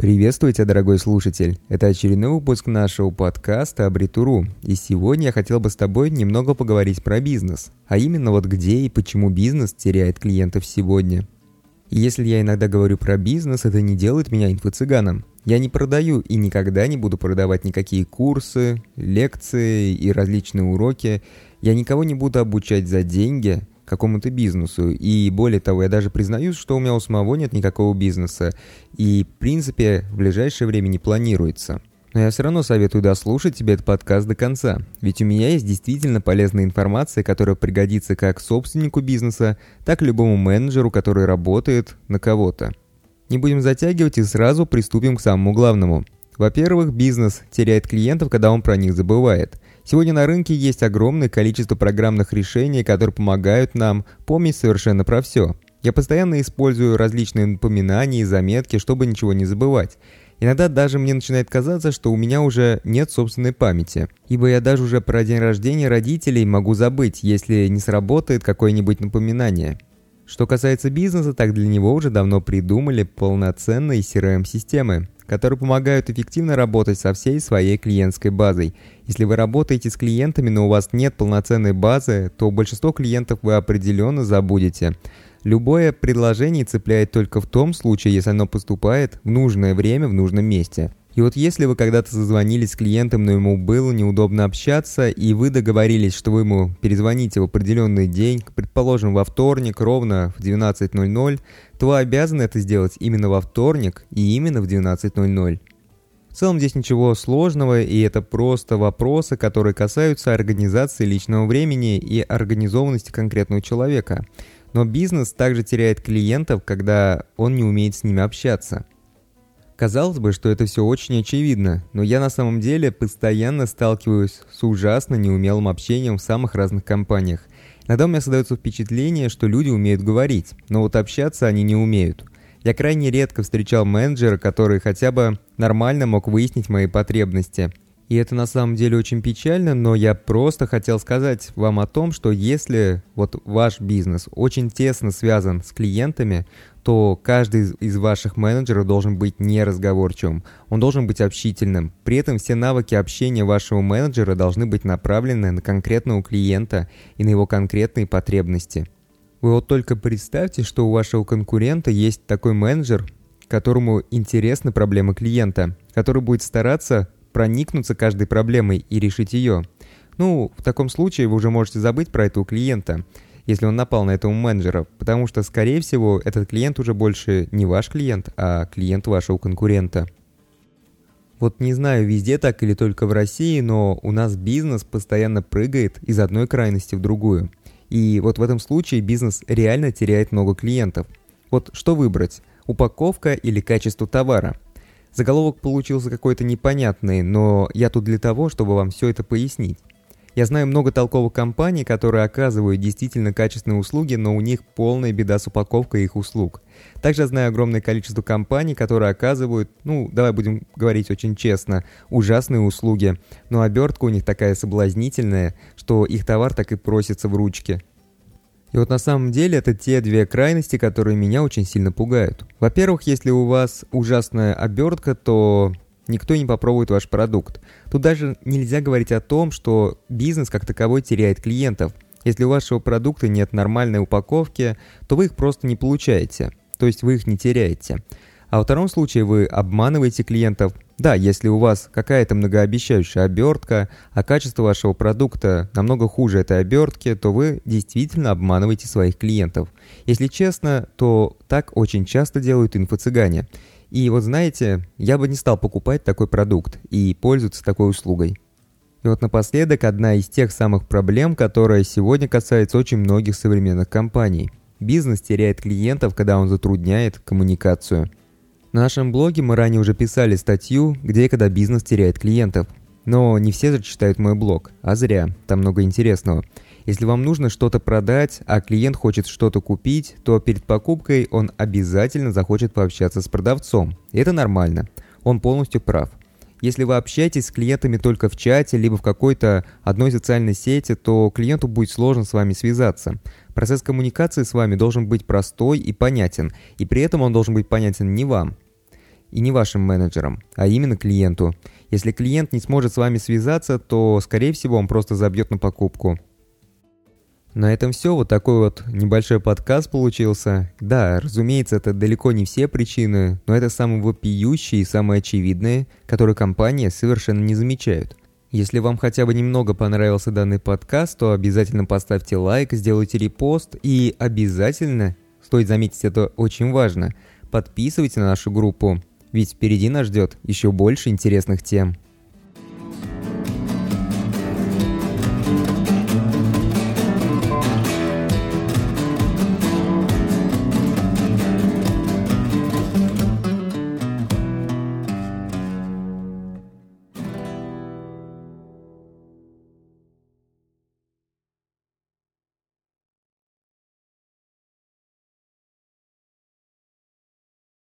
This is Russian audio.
Приветствую тебя, дорогой слушатель. Это очередной выпуск нашего подкаста Абритуру. И сегодня я хотел бы с тобой немного поговорить про бизнес. А именно вот где и почему бизнес теряет клиентов сегодня. Если я иногда говорю про бизнес, это не делает меня инфо-цыганом. Я не продаю и никогда не буду продавать никакие курсы, лекции и различные уроки. Я никого не буду обучать за деньги, какому-то бизнесу. И более того, я даже признаюсь, что у меня у самого нет никакого бизнеса. И, в принципе, в ближайшее время не планируется. Но я все равно советую дослушать тебе этот подкаст до конца. Ведь у меня есть действительно полезная информация, которая пригодится как собственнику бизнеса, так и любому менеджеру, который работает на кого-то. Не будем затягивать и сразу приступим к самому главному. Во-первых, бизнес теряет клиентов, когда он про них забывает. Сегодня на рынке есть огромное количество программных решений, которые помогают нам помнить совершенно про все. Я постоянно использую различные напоминания и заметки, чтобы ничего не забывать. Иногда даже мне начинает казаться, что у меня уже нет собственной памяти, ибо я даже уже про день рождения родителей могу забыть, если не сработает какое-нибудь напоминание. Что касается бизнеса, так для него уже давно придумали полноценные CRM-системы, которые помогают эффективно работать со всей своей клиентской базой. Если вы работаете с клиентами, но у вас нет полноценной базы, то большинство клиентов вы определенно забудете. Любое предложение цепляет только в том случае, если оно поступает в нужное время в нужном месте. И вот если вы когда-то созвонились с клиентом, но ему было неудобно общаться, и вы договорились, что вы ему перезвоните в определенный день, предположим, во вторник, ровно в 12.00, то вы обязаны это сделать именно во вторник и именно в 12.00. В целом здесь ничего сложного, и это просто вопросы, которые касаются организации личного времени и организованности конкретного человека. Но бизнес также теряет клиентов, когда он не умеет с ними общаться. Казалось бы, что это все очень очевидно, но я на самом деле постоянно сталкиваюсь с ужасно неумелым общением в самых разных компаниях. Иногда у меня создается впечатление, что люди умеют говорить, но вот общаться они не умеют. Я крайне редко встречал менеджера, который хотя бы нормально мог выяснить мои потребности. И это на самом деле очень печально, но я просто хотел сказать вам о том, что если вот ваш бизнес очень тесно связан с клиентами, то каждый из ваших менеджеров должен быть неразговорчивым, он должен быть общительным. При этом все навыки общения вашего менеджера должны быть направлены на конкретного клиента и на его конкретные потребности. Вы вот только представьте, что у вашего конкурента есть такой менеджер, которому интересны проблемы клиента, который будет стараться проникнуться каждой проблемой и решить ее. Ну, в таком случае вы уже можете забыть про этого клиента, если он напал на этого менеджера, потому что, скорее всего, этот клиент уже больше не ваш клиент, а клиент вашего конкурента. Вот не знаю, везде так или только в России, но у нас бизнес постоянно прыгает из одной крайности в другую. И вот в этом случае бизнес реально теряет много клиентов. Вот что выбрать? Упаковка или качество товара? Заголовок получился какой-то непонятный, но я тут для того, чтобы вам все это пояснить. Я знаю много толковых компаний, которые оказывают действительно качественные услуги, но у них полная беда с упаковкой их услуг. Также знаю огромное количество компаний, которые оказывают, ну, давай будем говорить очень честно, ужасные услуги, но обертка у них такая соблазнительная, что их товар так и просится в ручке. И вот на самом деле это те две крайности, которые меня очень сильно пугают. Во-первых, если у вас ужасная обертка, то никто не попробует ваш продукт. Тут даже нельзя говорить о том, что бизнес как таковой теряет клиентов. Если у вашего продукта нет нормальной упаковки, то вы их просто не получаете, то есть вы их не теряете. А во втором случае вы обманываете клиентов. Да, если у вас какая-то многообещающая обертка, а качество вашего продукта намного хуже этой обертки, то вы действительно обманываете своих клиентов. Если честно, то так очень часто делают инфо-цыгане. И вот знаете, я бы не стал покупать такой продукт и пользоваться такой услугой. И вот напоследок одна из тех самых проблем, которая сегодня касается очень многих современных компаний. Бизнес теряет клиентов, когда он затрудняет коммуникацию. На нашем блоге мы ранее уже писали статью, где и когда бизнес теряет клиентов. Но не все же мой блог, а зря, там много интересного. Если вам нужно что-то продать, а клиент хочет что-то купить, то перед покупкой он обязательно захочет пообщаться с продавцом. Это нормально. Он полностью прав. Если вы общаетесь с клиентами только в чате, либо в какой-то одной социальной сети, то клиенту будет сложно с вами связаться. Процесс коммуникации с вами должен быть простой и понятен, и при этом он должен быть понятен не вам. И не вашим менеджерам, а именно клиенту. Если клиент не сможет с вами связаться, то, скорее всего, он просто забьет на покупку. На этом все. Вот такой вот небольшой подкаст получился. Да, разумеется, это далеко не все причины, но это самые вопиющие и самые очевидные, которые компании совершенно не замечают. Если вам хотя бы немного понравился данный подкаст, то обязательно поставьте лайк, сделайте репост и обязательно, стоит заметить, это очень важно, подписывайтесь на нашу группу, ведь впереди нас ждет еще больше интересных тем.